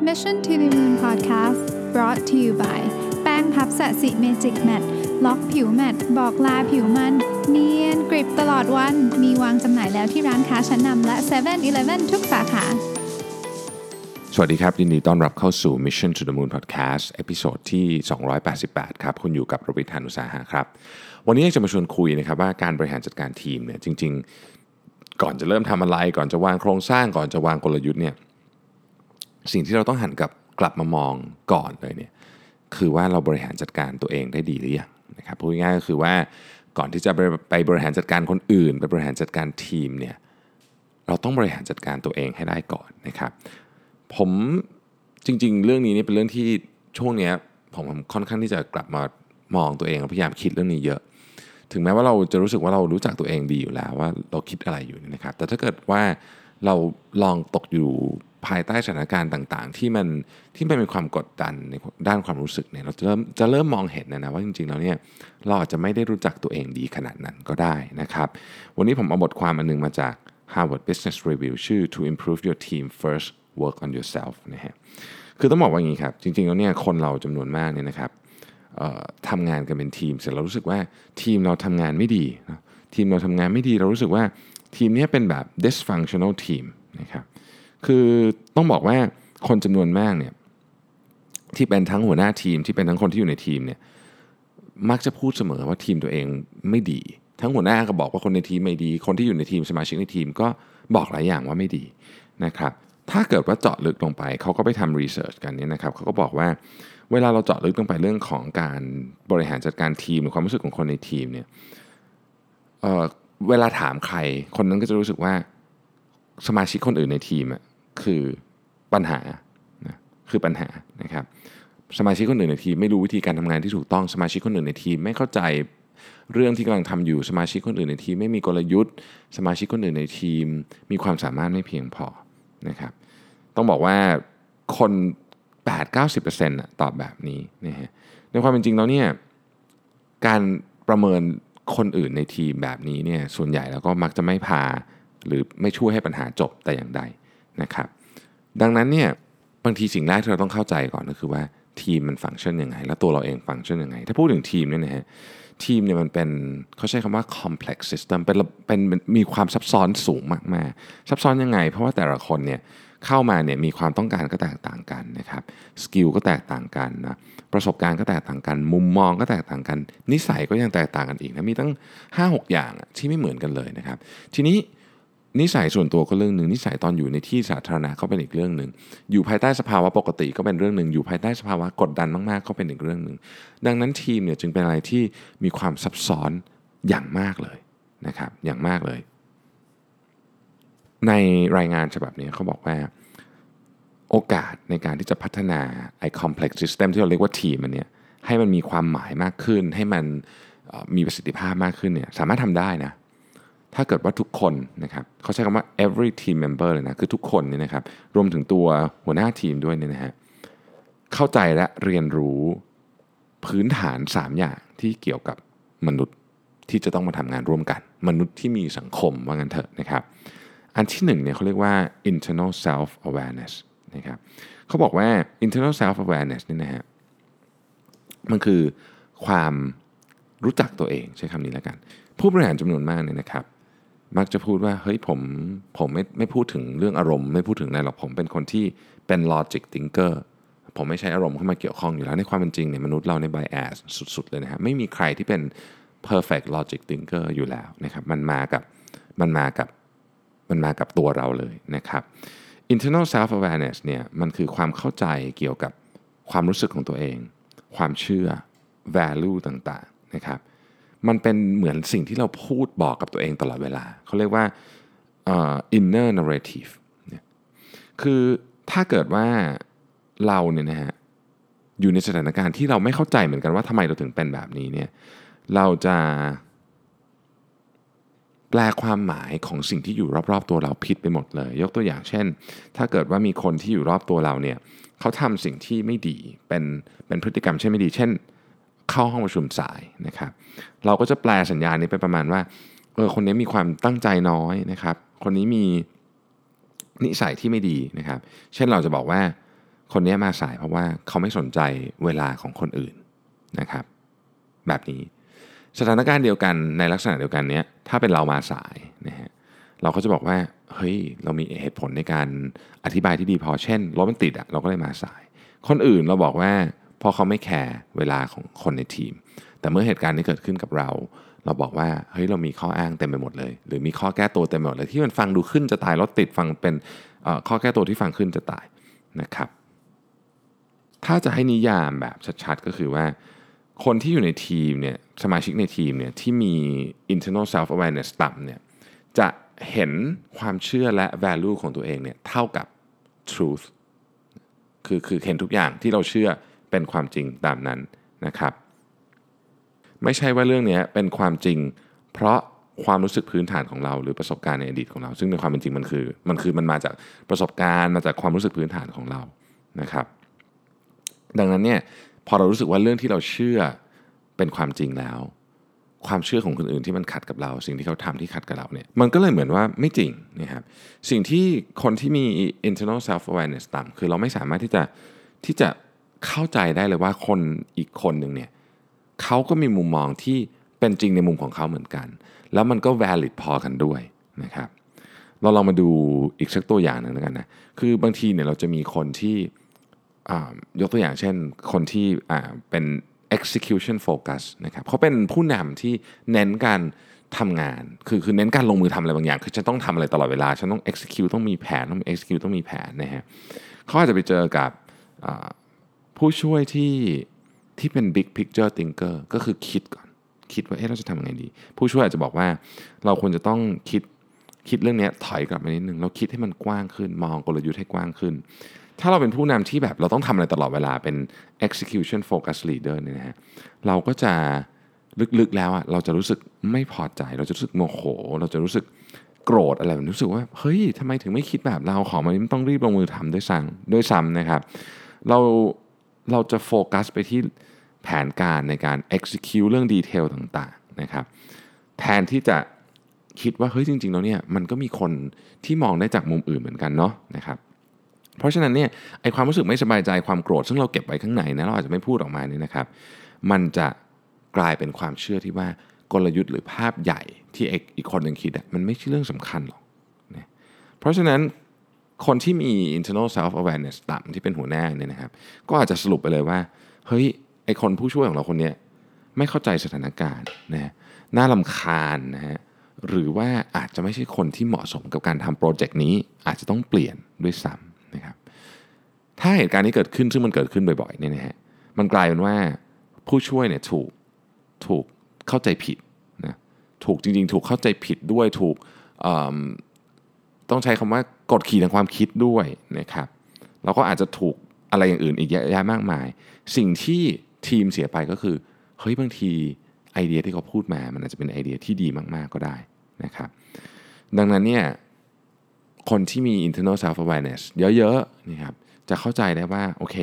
Mission to the Moon Podcast brought to you by แป้งพัฟ sasi Magic Matte ล็อกผิว matte บอกลาผิวมัน เนียนกริบตลอดวัน มีวางจำหน่ายแล้วที่ร้านค้าชั้นนำและ7 e เ e ่ e อทุกสาขา สวัสดีครับ ยินดีต้อนรับเข้าสู่ Mission to the Moon Podcast episode ที่ 288 ครับ คุณอยู่กับรวิศ หาญอุตสาหะครับ วันนี้จะมาชวนคุยนะครับว่าการบริหารจัดการทีมเนี่ยจริง ๆ ก่อนจะเริ่มทำอะไร ก่อนจะวางโครงสร้างก่อนจะวางกลยุทธ์เนี่ย สิ่งที่เราต้องหันกลับกลับมามองก่อนเลยเนี่ยคือว่าเราบริหารจัดการตัวเองได้ดีหรือยังนะครับพูดง่ายๆก็คือว่าก่อนที่จะไปไปบริหารจัดการคนอื่น ไปบริหารจัดการทีมเนี่ยเราต้องบริหารจัดการตัวเองให้ได้ก่อนนะครับ ผมจริง ๆ เรื่องนี้นี่เป็นเรื่องที่ช่วงนี้ผมค่อนข้างที่จะกลับมามองตัวเองพยายามคิดเรื่องนี้เยอะ ถึงแม้ว่าเราจะรู้สึกว่าเรารู้จักตัวเองดีอยู่แล้วว่าเราคิดอะไรอยู่นะครับ แต่ถ้าเกิดว่า เราลองตกอยู่ภายใต้สถานการณ์ต่างๆ ที่มันที่มันเป็นความกดดันในด้านความรู้สึกเนี่ยเราจะเริ่มจะเริ่มมองเห็นนะนะว่าจริงๆแล้วเนี่ยเราอาจจะไม่ได้รู้จักตัวเองดีขนาดนั้นก็ได้นะครับ วันนี้ผมเอาบทความอันนึงมาจาก Harvard Business Review ชื่อ To Improve Your Team First Work on Yourself นะฮะคือต้องบอกว่าอย่างนี้ครับ จริงๆแล้วเนี่ยคนเราจำนวนมากเนี่ยนะครับทำงานกันเป็นทีมเสร็จเรารู้สึกว่าทีมเราทำงานไม่ดีทีมเราทำงานไม่ดีเรารู้สึกว่า ทีมนี้เป็นแบบ dysfunctional team นะครับคือต้องบอกว่าคนจำนวนมากเนี่ยที่เป็นทั้งหัวหน้าทีมที่เป็นทั้งคนที่อยู่ในทีมเนี่ยมักจะพูดเสมอว่าทีมตัวเองไม่ดี ทั้งหัวหน้าก็บอกว่าคนในทีมไม่ดี คนที่อยู่ในทีมสมาชิกในทีมก็บอกหลายอย่างว่าไม่ดีนะครับถ้าเกิดว่าเจาะลึกลงไปเขาก็ไปทำรีเสิร์ชกันเนี่ยนะครับเขาก็บอกว่าเวลาเราเจาะลึกลงไปเรื่องของการบริหารจัดการทีมหรือความรู้สึกของคนในทีมเนี่ย เวลาถามใคร คนนั้นก็จะรู้สึกว่าสมาชิกคนอื่นในทีมคือปัญหาคือปัญหานะครับ สมาชิกคนอื่นในทีมไม่รู้วิธีการทำงานที่ถูกต้องสมาชิกคนอื่นในทีมไม่เข้าใจเรื่องที่กำลังทำอยู่สมาชิกคนอื่นในทีมไม่มีกลยุทธ์ สมาชิกคนอื่นในทีม มีความสามารถไม่เพียงพอนะครับ ต้องบอกว่าคน 8-90%ตอบแบบนี้นะฮะในความเป็นจริงแล้วเนี่ยการประเมิน คนอื่นในทีมแบบนี้เนี่ยส่วนใหญ่แล้วก็มักจะไม่พา หรือไม่ช่วยให้ปัญหาจบแต่อย่างใดนะครับ ดังนั้นเนี่ยบางทีสิ่งแรกที่เราต้องเข้าใจก่อนก็คือว่าทีมมันฟังก์ชันยังไง แล้วตัวเราเองฟังก์ชันยังไง ถ้าพูดถึงทีมเนี่ยนะฮะทีมเนี่ยมันเป็นเขาใช้คำว่า complex system เป็นเป็นมีความซับซ้อนสูงมากๆซับซ้อนยังไง เพราะว่าแต่ละคนเนี่ย เข้ามาเนี่ยมีความต้องการก็แตกต่างกันนะครับสกิลก็แตกต่างกันนะประสบการณ์ก็แตกต่างกัน มุมมองก็แตกต่างกัน นิสัยก็ยังแตกต่างกันอีกนะมีตั้ง 5-6 อย่างที่ไม่เหมือนกันเลยนะครับ ทีนี้นิสัยส่วนตัวก็เรื่องหนึ่งนิสัยตอนอยู่ในที่สาธารณะก็เป็นอีกเรื่องหนึ่งอยู่ภายใต้สภาวะปกติก็เป็นเรื่องหนึ่งอยู่ภายใต้สภาวะกดดันมากๆก็เป็นอีกเรื่องหนึ่งดังนั้นทีมเนี่ยจึงเป็นอะไรที่มีความซับซ้อนอย่างมากเลยนะครับอย่างมากเลย ในรายงานฉบับนี้เขาบอกว่า โอกาสในการที่จะพัฒนาไอ้ complex system ที่เราเรียกว่าทีมมันเนี่ยให้มันมีความหมายมากขึ้น ให้มันมีประสิทธิภาพมากขึ้นเนี่ยสามารถทำได้นะถ้าเกิดว่าทุกคนนะครับเขาใช้คำว่า every team member เลยนะคือทุกคนเนี่ยนะครับรวมถึงตัวหัวหน้าทีมด้วยเนี่ยนะฮะเข้าใจและเรียนรู้พื้นฐาน 3 อย่างที่เกี่ยวกับมนุษย์ที่จะต้องมาทำงานร่วมกัน มนุษย์ที่มีสังคมว่างั้นเถอะนะครับ อันที่หนึ่งเนี่ยเขาเรียกว่า internal self awareness นะครับเขาบอกว่า internal self awareness นี่นะฮะมันคือความรู้จักตัวเองใช้คำนี้แล้วกัน ผู้บริหารจำนวนมากเนี่ยนะครับ มักจะพูดว่าเฮ้ยผมผมไม่ไม่พูดถึงเรื่องอารมณ์ ไม่พูดถึงอะไรหรอกผมเป็นคนที่เป็น logic thinker ผมไม่ใช้อารมณ์เข้ามาเกี่ยวข้องอยู่แล้วในความเป็นจริงเนี่ยมนุษย์เราใน bias สุดๆเลยนะครับไม่มีใครที่เป็น perfect logic thinker อยู่แล้วนะครับมันมากับมันมากับ มันมากับตัวเราเลยนะครับ internal self awareness เนี่ยมันคือความเข้าใจเกี่ยวกับความรู้สึกของตัวเอง ความเชื่อ value ต่างๆนะครับมันเป็นเหมือนสิ่งที่เราพูดบอกกับตัวเองตลอดเวลา เขาเรียกว่า uh, inner narrative คือถ้าเกิดว่าเราเนี่ยนะฮะอยู่ในสถานการณ์ที่เราไม่เข้าใจเหมือนกันว่าทำไมเราถึงเป็นแบบนี้เนี่ยเราจะ แปลความหมายของสิ่งที่อยู่รอบๆตัวเราผิดไปหมดเลย ยกตัวอย่างเช่น ถ้าเกิดว่ามีคนที่อยู่รอบตัวเราเนี่ยเขาทำสิ่งที่ไม่ดีเป็นเป็นพฤติกรรมเช่นไม่ดี เช่น เข้าห้องประชุมสายนะครับ เราก็จะแปลสัญญาณนี้ไปประมาณว่าเออคนนี้มีความตั้งใจน้อยนะครับ คนนี้มีนิสัยที่ไม่ดีนะครับ เช่นเราจะบอกว่าคนนี้มาสายเพราะว่าเขาไม่สนใจเวลาของคนอื่นนะครับ แบบนี้ สถานการณ์เดียวกันในลักษณะเดียวกันเนี้ยถ้าเป็นเรามาสายนะฮะเราก็จะบอกว่าเฮ้ยเรามีเหตุผลในการอธิบายที่ดีพอเช่นรถมันติดอะเราก็เลยมาสาย คนอื่นเราบอกว่าพอเขาไม่แคร์เวลาของคนในทีม แต่เมื่อเหตุการณ์นี้เกิดขึ้นกับเรา เราบอกว่าเฮ้ยเรามีข้ออ้างเต็มไปหมดเลย หรือมีข้อแก้ตัวเต็มไปหมดเลยที่มันฟังดูขึ้นจะตายรถติดฟังเป็นข้อแก้ตัวที่ฟังขึ้นจะตายนะครับ ถ้าจะให้นิยามแบบชัดๆก็คือว่า คนที่อยู่ในทีมเนี่ยสมาชิกในทีมเนี่ยที่มี internal self awareness ต่ำเนี่ยจะเห็นความเชื่อและ value ของตัวเองเนี่ยเท่ากับ truth คือคือเห็นทุกอย่างที่เราเชื่อเป็นความจริงตามนั้นนะครับ ไม่ใช่ว่าเรื่องนี้เป็นความจริง เพราะความรู้สึกพื้นฐานของเราหรือประสบการณ์ในอดีตของเรา ซึ่งในความเป็นจริงมันคือมันคือมันมาจากประสบการณ์มาจากความรู้สึกพื้นฐานของเรานะครับ ดังนั้นเนี่ย พอเรารู้สึกว่าเรื่องที่เราเชื่อเป็นความจริงแล้ว ความเชื่อของคนอื่นที่มันขัดกับเรา สิ่งที่เขาทำที่ขัดกับเราเนี่ยมันก็เลยเหมือนว่าไม่จริงนะครับสิ่งที่คนที่มี internal self awareness ต่ำคือเราไม่สามารถที่จะที่จะเข้าใจได้เลยว่าคนอีกคนหนึ่งเนี่ยเขาก็มีมุมมองที่เป็นจริงในมุมของเขาเหมือนกัน แล้วมันก็ valid พอกันด้วยนะครับเราลองมาดูอีกสักตัวอย่างหนึ่งแล้วกันนะคือบางทีเนี่ยเราจะมีคนที่ ยกตัวอย่างเช่นคนที่เป็น execution focus นะครับเขาเป็นผู้นำที่เน้นการทำงาน คือคือเน้นการลงมือทำอะไรบางอย่าง คือฉันต้องทำอะไรตลอดเวลา ฉันต้อง execute ต้องมีแผน ต้อง execute ต้องมีแผนนะฮะเขาอาจจะไปเจอกับผู้ช่วยที่ที่เป็น big picture thinker ก็คือคิดก่อน คิดว่าเอ๊ะเราจะทำยังไงดี ผู้ช่วยอาจจะบอกว่าเราควรจะต้องคิดคิดเรื่องนี้ถอยกลับมานิดนึงเราคิดให้มันกว้างขึ้น มองกลยุทธ์ให้กว้างขึ้น ถ้าเราเป็นผู้นำที่แบบเราต้องทำอะไรตลอดเวลาเป็น execution focus leader เนี่ยนะฮะเราก็จะลึกๆแล้วอะเราจะรู้สึกไม่พอใจ เราจะรู้สึกโมโห เราจะรู้สึกโกรธอะไรแบบรู้สึกว่าเฮ้ยทำไมถึงไม่คิดแบบเราของมันต้องรีบลงมือทำด้วยซ้ำด้วยซ้ำนะครับ เราเราจะโฟกัสไปที่แผนการในการ execute เรื่องดีเทลต่างๆนะครับ แทนที่จะคิดว่าเฮ้ยจริงๆแล้วเนี่ยมันก็มีคนที่มองได้จากมุมอื่นเหมือนกันเนาะนะครับ เพราะฉะนั้นเนี่ยไอความรู้สึกไม่สบายใจความโกรธ ซึ่งเราเก็บไว้ข้างในนะเราอาจจะไม่พูดออกมาเนี่ยนะครับ มันจะกลายเป็นความเชื่อที่ว่ากลยุทธ์หรือภาพใหญ่ที่อีกคนหนึ่งคิดอะมันไม่ใช่เรื่องสำคัญหรอกนะเพราะฉะนั้นคนที่มี internal self awareness ต่ำที่เป็นหัวหน้าเนี่ยนะครับ ก็อาจจะสรุปไปเลยว่าเฮ้ยไอคนผู้ช่วยของเราคนนี้ไม่เข้าใจสถานการณ์นะน่าลำคาญนะฮะหรือว่าอาจจะไม่ใช่คนที่เหมาะสมกับการทำโปรเจกต์นี้อาจจะต้องเปลี่ยนด้วยซ้ำ นะครับถ้าเหตุการณ์นี้เกิดขึ้นซึ่งมันเกิดขึ้นบ่อยๆเนี่ยนะฮะมันกลายเป็นว่าผู้ช่วยเนี่ยถูกถูกเข้าใจผิดนะถูกจริงๆ ถูกเข้าใจผิดด้วยถูกต้องใช้คำว่ากดขี่ทางความคิดด้วยนะครับเราก็อาจจะถูกอะไรอย่างอื่นอีกเยอะแยะมากมาย สิ่งที่ทีมเสียไปก็คือเฮ้ยบางทีไอเดียที่เขาพูดมา มันอาจจะเป็นไอเดียที่ดีมากๆก็ได้นะครับ ดังนั้นเนี่ย คนที่มี internal self awareness เยอะๆนี่ครับจะเข้าใจได้ว่าโอเค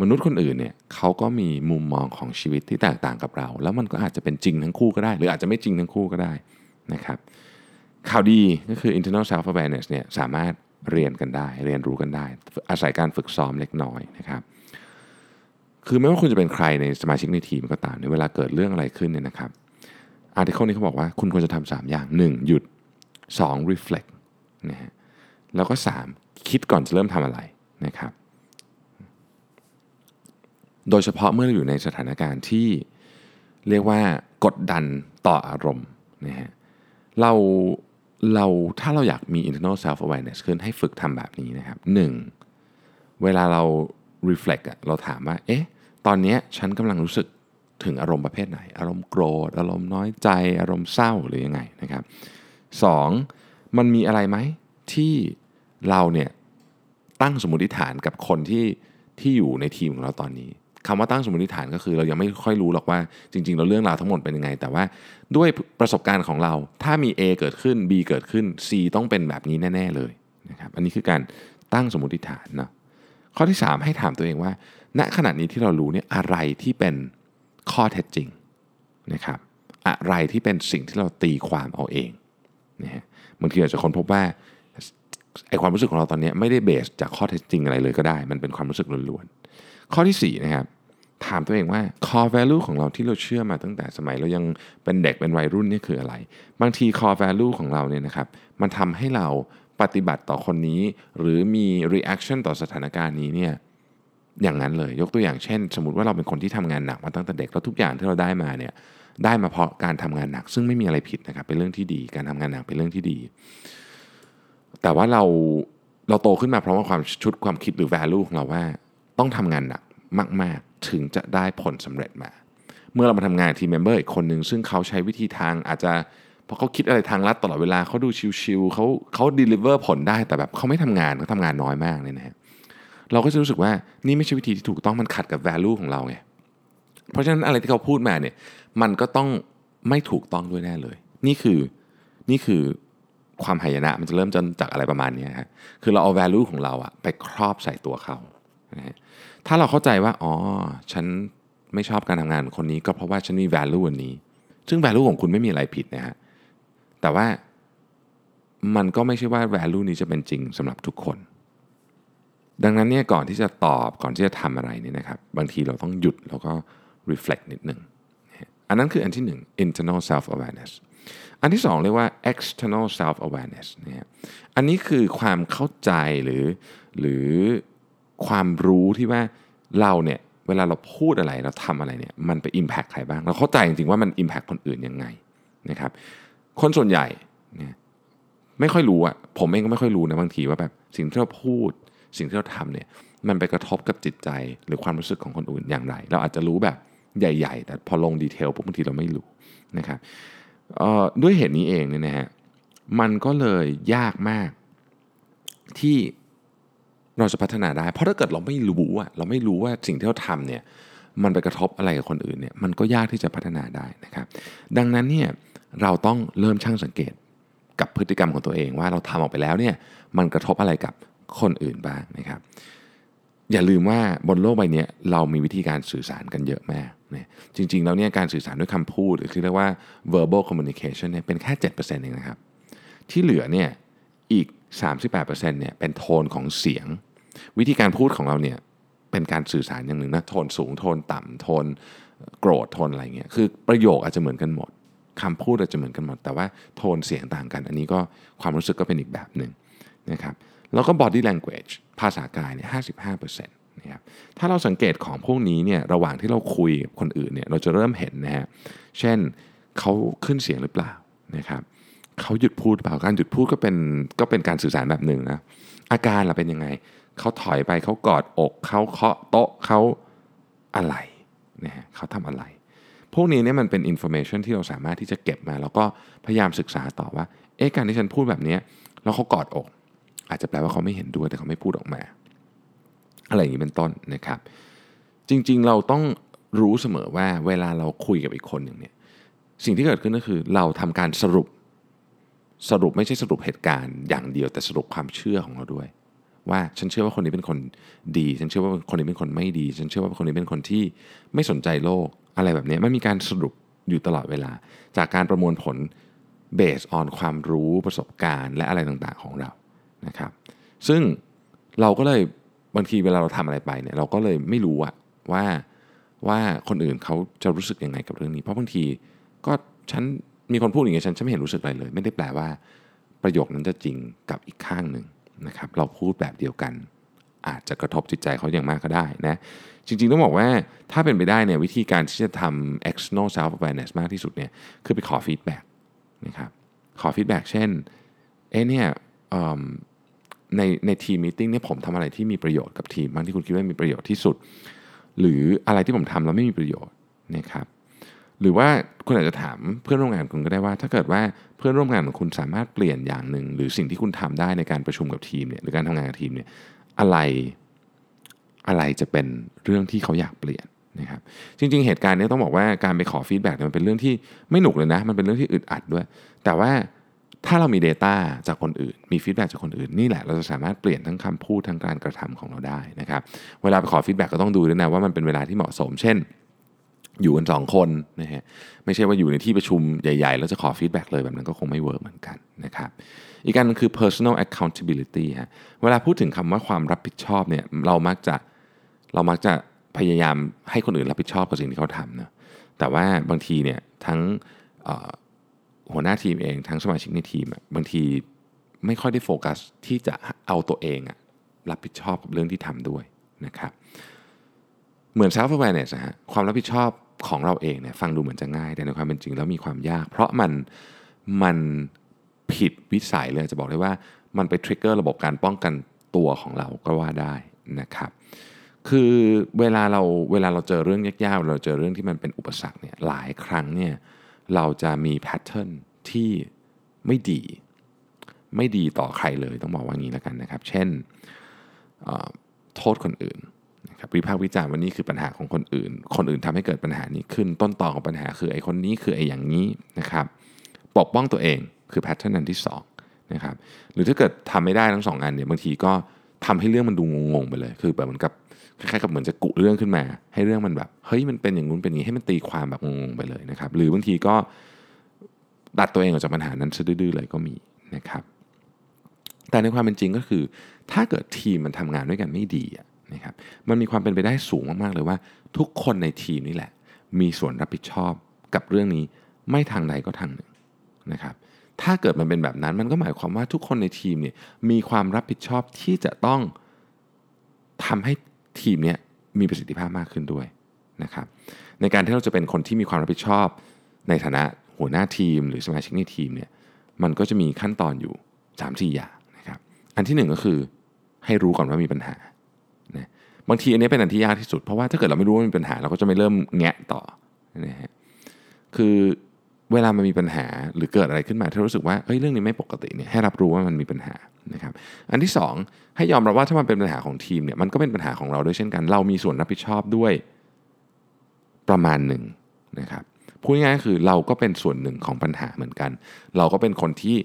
มนุษย์คนอื่นเนี่ยเขาก็มีมุมมองของชีวิตที่แตกต่างกับเรา แล้วมันก็อาจจะเป็นจริงทั้งคู่ก็ได้ หรืออาจจะไม่จริงทั้งคู่ก็ได้นะครับข่าวดีก็คือ internal self awareness เนี่ยสามารถเรียนกันได้ เรียนรู้กันได้ อาศัยการฝึกซ้อมเล็กน้อยนะครับคือไม่ว่าคุณจะเป็นใครในสมาชิกในทีมก็ตามในเวลาเกิดเรื่องอะไรขึ้นเนี่ยนะครับอาร์ติเคิลนี้เขาบอกว่าคุณควรจะทำ3อย่าง 1. หยุด 2. reflect นะฮะแล้วก็ 3. คิดก่อนจะเริ่มทำอะไรนะครับ โดยเฉพาะเมื่อเราอยู่ในสถานการณ์ที่เรียกว่ากดดันต่ออารมณ์นะฮะเราเราถ้าเราอยากมี internal self awareness ขึ้นให้ฝึกทำแบบนี้นะครับ 1. เวลาเรา reflect เราถามว่า เอ๊ะ ตอนนี้ฉันกำลังรู้สึกถึงอารมณ์ประเภทไหน อารมณ์โกรธ อารมณ์น้อยใจ อารมณ์เศร้าหรือยังไงนะครับ 2. มันมีอะไรไหมที่เราเนี่ยตั้งสมมติฐานกับคนที่ที่อยู่ในทีมของเราตอนนี้คำว่าตั้งสมมติฐานก็คือเรายังไม่ค่อยรู้หรอกว่าจริงๆเราเรื่องราวทั้งหมดเป็นยังไง แต่ว่าด้วยประสบการณ์ของเราถ้ามี A เกิดขึ้น B เกิดขึ้น C ต้องเป็นแบบนี้แน่ ๆเลยนะครับอันนี้คือการตั้งสมมติฐานเนาะข้อที่ 3 ให้ถามตัวเองว่า ณขณะนี้ที่เรารู้เนี่ยอะไรที่เป็นข้อเท็จจริงนะครับอะไรที่เป็นสิ่งที่เราตีความเอาเองนะฮะ บางทีอาจจะค้นพบว่าไอความรู้สึกของเราตอนนี้ไม่ได้เบสจากข้อเท็จจริงอะไรเลยก็ได้ มันเป็นความรู้สึกล้วนๆข้อที่4นะครับถามตัวเองว่า core value ของเราที่เราเชื่อมาตั้งแต่สมัยเรายังเป็นเด็กเป็นวัยรุ่นนี่คืออะไร บางที core value ของเราเนี่ยนะครับ มันทำให้เราปฏิบัติต่อคนนี้ หรือมี reaction ต่อสถานการณ์นี้เนี่ยอย่างนั้นเลย ยกตัวอย่างเช่น สมมติว่าเราเป็นคนที่ทำงานหนักมาตั้งแต่เด็กแล้วทุกอย่างที่เราได้มาเนี่ย ได้มาเพราะการทำงานหนัก ซึ่งไม่มีอะไรผิดนะครับเป็นเรื่องที่ดี การทำงานหนักเป็นเรื่องที่ดี แต่ว่าเราเราโตขึ้นมาเพราะว่าความชุดความคิดหรือ value ของเราว่าต้องทำงานหนักมาก ๆ ถึงจะได้ผลสำเร็จมา เมื่อเรามาทำงานทีมเมมเบอร์อีกคนหนึ่งซึ่งเขาใช้วิธีทางอาจจะเพราะเขาคิดอะไรทางลัดตลอดเวลาเขาดูชิวๆเขาเขาดลิเวอร์ผลได้แต่แบบเขาไม่ทำงานเขาทำงานน้อยมากเลยนะฮะเราก็จะรู้สึกว่านี่ไม่ใช่วิธีที่ถูกต้องมันขัดกับ value ของเราไง เพราะฉะนั้นอะไรที่เขาพูดมาเนี่ยมันก็ต้องไม่ถูกต้องด้วยแน่เลย นี่คือนี่คือความหายนะมันจะเริ่มจนจากอะไรประมาณนี้ครับคือเราเอา value ของเราอะไปครอบใส่ตัวเขานะฮะถ้าเราเข้าใจว่าอ๋อฉันไม่ชอบการทำงานคนนี้ ก็เพราะว่าฉันมี value อันนี้ ซึ่ง value ของคุณไม่มีอะไรผิดนะฮะแต่ว่ามันก็ไม่ใช่ว่า value นี้จะเป็นจริงสำหรับทุกคน ดังนั้นเนี่ยก่อนที่จะตอบก่อนที่จะทำอะไรเนี่ยนะครับ บางทีเราต้องหยุดแล้วก็ reflect นิดหนึ่ง อันนั้นคืออันที่หนึ่ง internal self awareness อันที่สองเรียกว่า external self awareness นี่ยอันนี้คือความเข้าใจหรือหรือความรู้ที่ว่าเราเนี่ยเวลาเราพูดอะไรเราทำอะไรเนี่ยมันไป impact ใครบ้าง เราเข้าใจจริงๆว่ามัน impact คนอื่นยังไงนะครับ คนส่วนใหญ่เนี่ยไม่ค่อยรู้อะผมเองก็ไม่ค่อยรู้นะบางทีว่าแบบสิ่งที่เราพูดสิ่งที่เราทำเนี่ยมันไปกระทบกับจิตใจหรือความรู้สึกของคนอื่นอย่างไร เราอาจจะรู้แบบ ใหญ่ ๆ แต่พอลงดีเทลปุ๊บบางทีเราไม่รู้นะครับด้วยเหตุนี้เองเนี่ยนะฮะมันก็เลยยากมากที่เราจะพัฒนาได้ เพราะถ้าเกิดเราไม่รู้อะเราไม่รู้ว่าสิ่งที่เราทำเนี่ยมันไปกระทบอะไรกับคนอื่นเนี่ยมันก็ยากที่จะพัฒนาได้นะครับ ดังนั้นเนี่ยเราต้องเริ่มช่างสังเกตกับพฤติกรรมของตัวเองว่าเราทำออกไปแล้วเนี่ยมันกระทบอะไรกับคนอื่นบ้างนะครับ อย่าลืมว่าบนโลกใบนี้เรามีวิธีการสื่อสารกันเยอะมาก เนี่ยจริงๆ แล้วเนี่ยการสื่อสารด้วยคำพูด หรือที่เรียกว่า verbal communication เนี่ยเป็นแค่ 7%เองนะครับ ที่เหลือเนี่ยอีก 38%เนี่ยเป็นโทนของเสียง วิธีการพูดของเราเนี่ยเป็นการสื่อสารอย่างหนึ่งนะโทนสูงโทนต่ำโทนโกรธโทนอะไรเงี้ยคือประโยคอาจจะเหมือนกันหมดคำพูดอาจจะเหมือนกันหมด แต่ว่าโทนเสียงต่างกัน อันนี้ก็ความรู้สึกก็เป็นอีกแบบหนึ่งนะครับแล้วก็ body language ภาษากายเนี่ย55% นะครับถ้าเราสังเกตของพวกนี้เนี่ยระหว่างที่เราคุยกับคนอื่นเนี่ยเราจะเริ่มเห็นนะฮะเช่นเขาขึ้นเสียงหรือเปล่านะครับเขาหยุดพูดเปล่าการหยุดพูดก็เป็นก็เป็นการสื่อสารแบบหนึ่งนะอาการเราเป็นยังไงเขาถอยไปเขากอดอกเขาเคาะโต๊ะเขาอะไรนะฮะเขาทำอะไร พวกนี้เนี่ยมันเป็น information ที่เราสามารถที่จะเก็บมา แล้วก็พยายามศึกษาต่อว่าเอ๊ะการที่ฉันพูดแบบนี้แล้วเขากอดอก อาจจะแปลว่าเขาไม่เห็นด้วยแต่เขาไม่พูดออกมา อะไรอย่างนี้เป็นต้นนะครับ จริงๆเราต้องรู้เสมอว่าเวลาเราคุยกับอีกคนหนึ่งเนี่ยสิ่งที่เกิดขึ้นก็คือเราทำการสรุปสรุปไม่ใช่สรุปเหตุการณ์อย่างเดียวแต่สรุปความเชื่อของเราด้วย ว่าฉันเชื่อว่าคนนี้เป็นคนดี ฉันเชื่อว่าคนนี้เป็นคนไม่ดี ฉันเชื่อว่าคนนี้เป็นคนที่ไม่สนใจโลกอะไรแบบนี้มันมีการสรุปอยู่ตลอดเวลา จากการประมวลผลเบสออนความรู้ประสบการณ์ และอะไรต่างๆของเรานะครับ ซึ่งเราก็เลย บางทีเวลาเราทำอะไรไปเนี่ยเราก็เลยไม่รู้อะว่าว่าคนอื่นเขาจะรู้สึกยังไงกับเรื่องนี้ เพราะบางทีก็ฉันมีคนพูดอย่างนี้ฉันฉันไม่เห็นรู้สึกอะไรเลย ไม่ได้แปลว่าประโยคนั้นจะจริงกับอีกข้างหนึ่งนะครับ เราพูดแบบเดียวกัน อาจจะกระทบจิตใจเขาอย่างมากก็ได้นะจริงๆ ต้องบอกว่าถ้าเป็นไปได้เนี่ยวิธีการที่จะทำ external self awareness มากที่สุดเนี่ยคือไปขอ feedbackนะครับขอ feedback เช่นเอ๊ะเนี่ย ในในทีม meeting เนี่ยผมทำอะไรที่มีประโยชน์กับทีมบ้างที่คุณคิดว่ามีประโยชน์ที่สุด หรืออะไรที่ผมทำแล้วไม่มีประโยชน์นะครับหรือว่าคุณอาจจะถามเพื่อนร่วมงานคุณก็ได้ว่า ถ้าเกิดว่าเพื่อนร่วมงานของคุณสามารถเปลี่ยนอย่างหนึ่ง หรือสิ่งที่คุณทำได้ในการประชุมกับทีมเนี่ยหรือการทำงานกับทีมเนี่ยอะไรอะไรจะเป็นเรื่องที่เขาอยากเปลี่ยนนะครับจริง ๆ เหตุการณ์นี้ต้องบอกว่าการไปขอ feedback มันเป็นเรื่องที่ไม่หนุกเลยนะ มันเป็นเรื่องที่อึดอัดด้วย แต่ว่า ถ้าเรามี Data จากคนอื่น มี feedback จากคนอื่น นี่แหละเราจะสามารถเปลี่ยนทั้งคำพูดทั้งการกระทำของเราได้นะครับเวลาไปขอ feedback ก็ต้องดูด้วยนะว่ามันเป็นเวลาที่เหมาะสม เช่น อยู่กันสองคนนะฮะไม่ใช่ว่าอยู่ในที่ประชุมใหญ่ๆ แล้วจะขอ feedback เลยแบบนั้นก็คงไม่ work เหมือนกันนะครับอีกการนึงคือ personal accountability ฮะเวลาพูดถึงคำว่าความรับผิดชอบเนี่ยเรามักจะเรามักจะพยายามให้คนอื่นรับผิดชอบกับสิ่งที่เขาทำนะแต่ว่าบางทีเนี่ยทั้ง หัวหน้าทีมเองทั้งสมาชิกในทีมบางทีไม่ค่อยได้โฟกัสที่จะเอาตัวเองรับผิดชอบกับเรื่องที่ทำด้วยนะครับเหมือน self awareness นะฮะความรับผิดชอบของเราเองเนี่ยฟังดูเหมือนจะง่าย แต่ในความเป็นจริงแล้วมีความยาก เพราะมันมันผิดวิสัยเลยจะบอกได้ว่ามันไปทริกเกอร์ระบบการป้องกันตัวของเราก็ว่าได้นะครับ คือเวลาเราเวลาเราเจอเรื่องยากๆเราเจอเรื่องที่มันเป็นอุปสรรคเนี่ยหลายครั้งเนี่ย เราจะมีแพทเทิร์นที่ไม่ดี ไม่ดีต่อใครเลยต้องบอกว่างี้แล้วกันนะครับ เช่นโทษคนอื่นนะครับวิพากษ์วิจารณ์วันนี้คือปัญหาของคนอื่น คนอื่นทำให้เกิดปัญหานี้ขึ้นต้นตอของปัญหาคือไอ้คนนี้คือไอ้อย่างนี้นะครับ ปกป้องตัวเองคือแพทเทิร์นอันที่2นะครับหรือถ้าเกิดทำไม่ได้ทั้งสองงานเนี่ยบางทีก็ทำให้เรื่องมันดูงงๆไปเลย คือแบบเหมือนกับ คล้ายๆกับเหมือนจะกุเรื่องขึ้นมา ให้เรื่องมันแบบเฮ้ยมันเป็นอย่างนู้นเป็นอย่างนี้ให้มันตีความแบบงงไปเลยนะครับ หรือบางทีก็ดัดตัวเองออกจากปัญหานั้นซะดื้อเลยก็มีนะครับแต่ในความเป็นจริงก็คือ ถ้าเกิดทีมมันทำงานด้วยกันไม่ดีนะครับมันมีความเป็นไปได้สูงมากๆเลยว่า ทุกคนในทีมนี่แหละ มีส่วนรับผิดชอบกับเรื่องนี้ไม่ทางใดก็ทางหนึ่งนะครับถ้าเกิดมันเป็นแบบนั้นมันก็หมายความว่าทุกคนในทีมเนี่ยมีความรับผิดชอบที่จะต้องทำให้ ทีมเนี่ยมีประสิทธิภาพมากขึ้นด้วยนะครับในการที่เราจะเป็นคนที่มีความรับผิดชอบ ในฐานะหัวหน้าทีม หรือสมาชิกในทีมเนี่ยมันก็จะมีขั้นตอนอยู่3-4อย่างนะครับอันที่ 1 ก็คือให้รู้ก่อนว่ามีปัญหานะบางทีอันนี้เป็นอันที่ยากที่สุด เพราะว่าถ้าเกิดเราไม่รู้ว่ามีปัญหาเราก็จะไม่เริ่มแงะต่อนะฮะคือ เวลามันมีปัญหาหรือเกิดอะไรขึ้นมาที่รู้สึกว่าเฮ้ยเรื่องนี้ไม่ปกติเนี่ยให้รับรู้ว่ามันมีปัญหานะครับอันที่ 2 ให้ยอมรับว่าถ้ามันเป็นปัญหาของทีมเนี่ยมันก็เป็นปัญหาของเราด้วยเช่นกัน เรามีส่วนรับผิดชอบด้วยประมาณหนึ่งนะครับพูดง่ายๆคือเราก็เป็นส่วนหนึ่งของปัญหาเหมือนกัน เราก็เป็นคนที่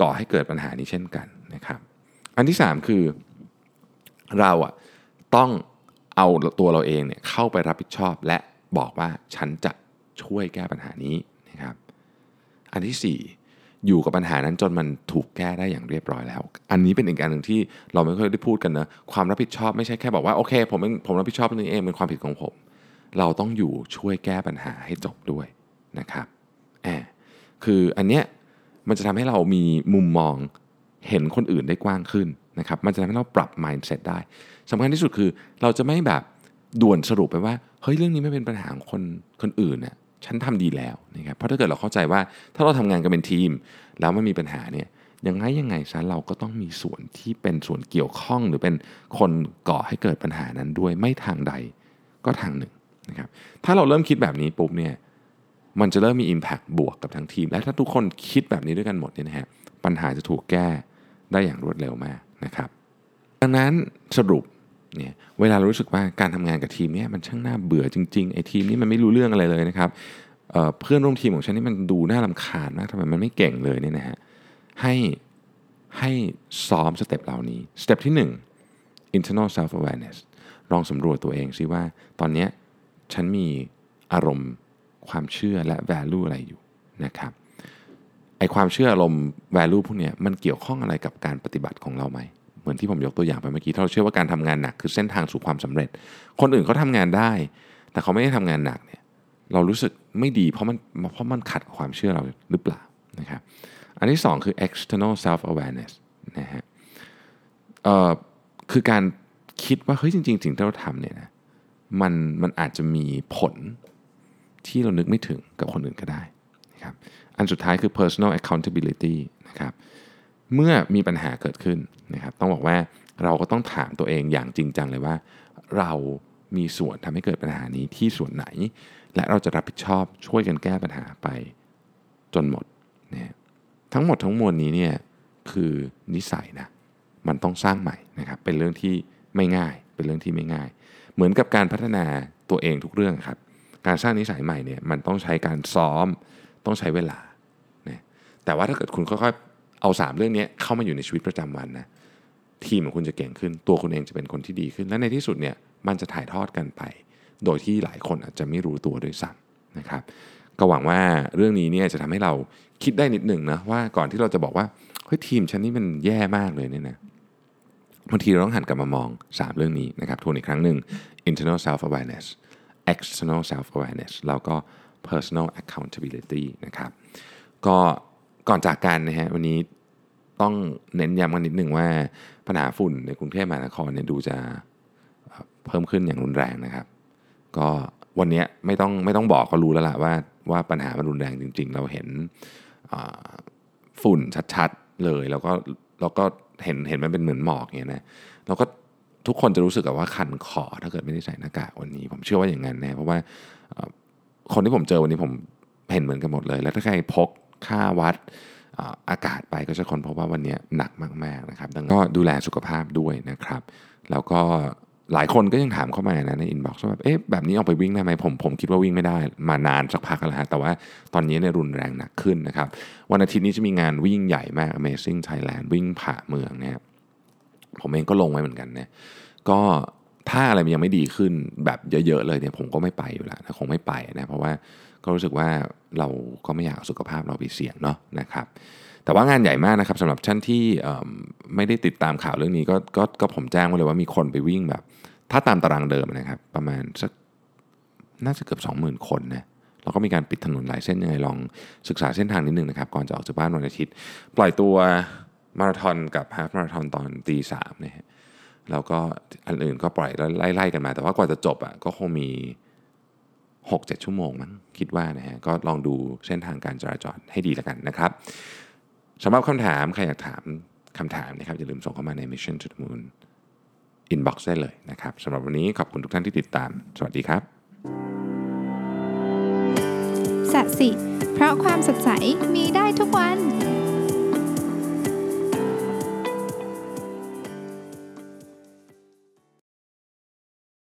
ก่อให้เกิดปัญหานี้เช่นกันนะครับ อันที่ 3 คือเราอะต้องเอาตัวเราเองเนี่ยเข้าไปรับผิดชอบและบอกว่าฉันจะช่วยแก้ปัญหานี้ อันที่ 4 อยู่กับปัญหานั้นจนมันถูกแก้ได้อย่างเรียบร้อยแล้ว อันนี้เป็นอีกการหนึ่งที่เราไม่ค่อยได้พูดกันนะความรับผิดชอบไม่ใช่แค่บอกว่าโอเคผมผมรับผิดชอบนี่เองเป็นความผิดของผม เราต้องอยู่ช่วยแก้ปัญหาให้จบด้วยนะครับแอบคืออันเนี้ยมันจะทำให้เรามีมุมมองเห็นคนอื่นได้กว้างขึ้นนะครับ มันจะทำให้เราปรับ mindset ได้สำคัญที่สุดคือเราจะไม่แบบด่วนสรุปไปว่า เฮ้ยเรื่องนี้ไม่เป็นปัญหาของคนคนอื่นน่ะ ฉันทำดีแล้วนะครับเพราะถ้าเกิดเราเข้าใจว่าถ้าเราทำงานกันเป็นทีม แล้วมันมีปัญหาเนี่ยยังไงยังไงซะเราก็ต้องมีส่วนที่เป็นส่วนเกี่ยวข้อง หรือเป็นคนก่อให้เกิดปัญหานั้นด้วยไม่ทางใดก็ทางหนึ่งนะครับถ้าเราเริ่มคิดแบบนี้ปุ๊บเนี่ยมันจะเริ่มมี Impact บวกกับทั้งทีม และถ้าทุกคนคิดแบบนี้ด้วยกันหมดเนี่ยนะฮะปัญหาจะถูกแก้ได้อย่างรวดเร็วมากนะครับ ดังนั้นสรุป เนี่ยเวลารู้สึกว่าการทำงานกับทีมนี้มันช่างน่าเบื่อจริงๆไอ้ทีมนี้มันไม่รู้เรื่องอะไรเลยนะครับเพื่อนร่วมทีมของฉันนี่มันดูน่ารำคาญมากทำไมมันไม่เก่งเลยเนี่ยนะฮะให้ให้ซ้อม step เหล่านี้ step ที่ 1 internal self awareness ลองสำรวจตัวเองซิว่าตอนนี้ฉันมีอารมณ์ความเชื่อและ value อะไรอยู่นะครับไอความเชื่ออารมณ์ value พวกนี้มันเกี่ยวข้องอะไรกับการปฏิบัติของเราไหม เหมือนที่ผมยกตัวอย่างไปเมื่อกี้ถ้าเราเชื่อว่าการทำงานหนักคือเส้นทางสู่ความสำเร็จ คนอื่นเขาทางานได้ แต่เขาไม่ได้ทำงานหนักเนี่ยเรารู้สึกไม่ดีเพราะมันเพราะมันขัดความเชื่อเราหรือเปล่านะครับอันที่ 2 คือ external self awareness นะฮะคือการคิดว่าเฮ้ยจริงๆสิ่งที่เราทำเนี่ยนะมันมันอาจจะมีผลที่เรานึกไม่ถึงกับคนอื่นก็ได้นะครับอันสุดท้ายคือ personal accountability นะครับ เมื่อมีปัญหาเกิดขึ้นนะครับต้องบอกว่าเราก็ต้องถามตัวเองอย่างจริงจังเลยว่า เรามีส่วนทำให้เกิดปัญหานี้ที่ส่วนไหน และเราจะรับผิดชอบช่วยกันแก้ปัญหาไปจนหมดนะทั้งหมดทั้งมวลนี้เนี่ยคือนิสัยนะมันต้องสร้างใหม่นะครับเป็นเรื่องที่ไม่ง่าย เป็นเรื่องที่ไม่ง่าย เหมือนกับการพัฒนาตัวเองทุกเรื่องครับการสร้างนิสัยใหม่เนี่ยมันต้องใช้การซ้อมต้องใช้เวลานะแต่ว่าถ้าเกิดคุณค่อยๆ เอา 3 เรื่องนี้เข้ามาอยู่ในชีวิตประจำวันนะทีมของคุณจะเก่งขึ้น ตัวคุณเองจะเป็นคนที่ดีขึ้น และในที่สุดเนี่ยมันจะถ่ายทอดกันไป โดยที่หลายคนอาจจะไม่รู้ตัวด้วยซ้ำนะครับ ก็หวังว่าเรื่องนี้เนี่ยจะทำให้เราคิดได้นิดหนึ่งนะว่าก่อนที่เราจะบอกว่าเฮ้ยทีมฉันนี่มันแย่มากเลยเนี่ยนะบางทีเราต้องหันกลับมามอง 3 เรื่องนี้นะครับทวนอีกครั้งหนึ่ง internal self awareness external self awareness แล้วก็ personal accountability นะครับ ก็ ก่อนจากกันนะฮะวันนี้ต้องเน้นย้ำกันนิดหนึ่งว่าปัญหาฝุ่นในกรุงเทพมหานครเนี่ยดูจะเพิ่มขึ้นอย่างรุนแรงนะครับ ก็วันนี้ไม่ต้องไม่ต้องบอกก็รู้แล้วล่ะว่าว่าปัญหามันรุนแรงจริง ๆ เราเห็นฝุ่นชัดๆเลยแล้วก็เราก็เห็นเห็นมันเป็นเหมือนหมอกอย่างนี้นะแล้วก็ทุกคนจะรู้สึกว่าคันคอถ้าเกิดไม่ได้ใส่หน้ากากวันนี้ ผมเชื่อว่าอย่างนั้นนะเพราะว่าคนที่ผมเจอวันนี้ผมเห็นเหมือนกันหมดเลย แล้วถ้าใครพก ค่าวัดอากาศไปก็จะค้นพบว่าวันนี้หนักมากๆนะครับดังนั้นก็ดูแลสุขภาพด้วยนะครับ แล้วก็หลายคนก็ยังถามเข้ามานะใน inbox ว่าแบบเอ๊ะแบบนี้ออกไปวิ่งได้ไหมผมผมคิดว่าวิ่งไม่ได้มานานสักพักแล้วฮะแต่ว่าตอนนี้เนี่ยรุนแรงหนักขึ้นนะครับวันอาทิตย์นี้จะมีงานวิ่งใหญ่มาก Amazing Thailand วิ่งผ่าเมืองเนี่ยผมเองก็ลงไว้เหมือนกันเนี่ยก็ถ้าอะไรมันยังไม่ดีขึ้นแบบเยอะๆเลยเนี่ยผมก็ไม่ไปอยู่แล้วนะคงไม่ไปนะเพราะว่า ก็รู้สึกว่าเราก็ไม่อยากสุขภาพเราไปเสี่ยงเนาะนะครับแต่ว่างานใหญ่มากนะครับสำหรับท่านที่ไม่ได้ติดตามข่าวเรื่องนี้ก็ก็ก็ผมแจ้งมาเลยว่ามีคนไปวิ่งแบบ ถ้าตามตารางเดิมนะครับ ประมาณสักน่าจะเกือบ 20,000 คนนะแล้วก็มีการปิดถนนหลายเส้นยังไงลองศึกษาเส้นทางนิดนึงนะครับ ก่อนจะออกจากบ้านวันอาทิตย์ ปล่อยตัวมาราธอนกับฮาฟมาราธอนตอนตีสามนะฮะแล้วก็อันอื่นก็ปล่อยไล่ๆกันมา แต่ว่ากว่าจะจบอะก็คงมี 6-7 ชั่วโมงมั้งคิดว่านะฮะก็ลองดูเส้นทางการจราจรให้ดีแล้วกันนะครับสำหรับคำถาม ใครอยากถามคำถามนะครับอย่าลืมส่งเข้ามาใน Mission to the Moon inbox ได้เลยนะครับสำหรับวันนี้ขอบคุณทุกท่านที่ติดตาม สวัสดีครับสัสิเพราะความสดใสมีได้ทุกวัน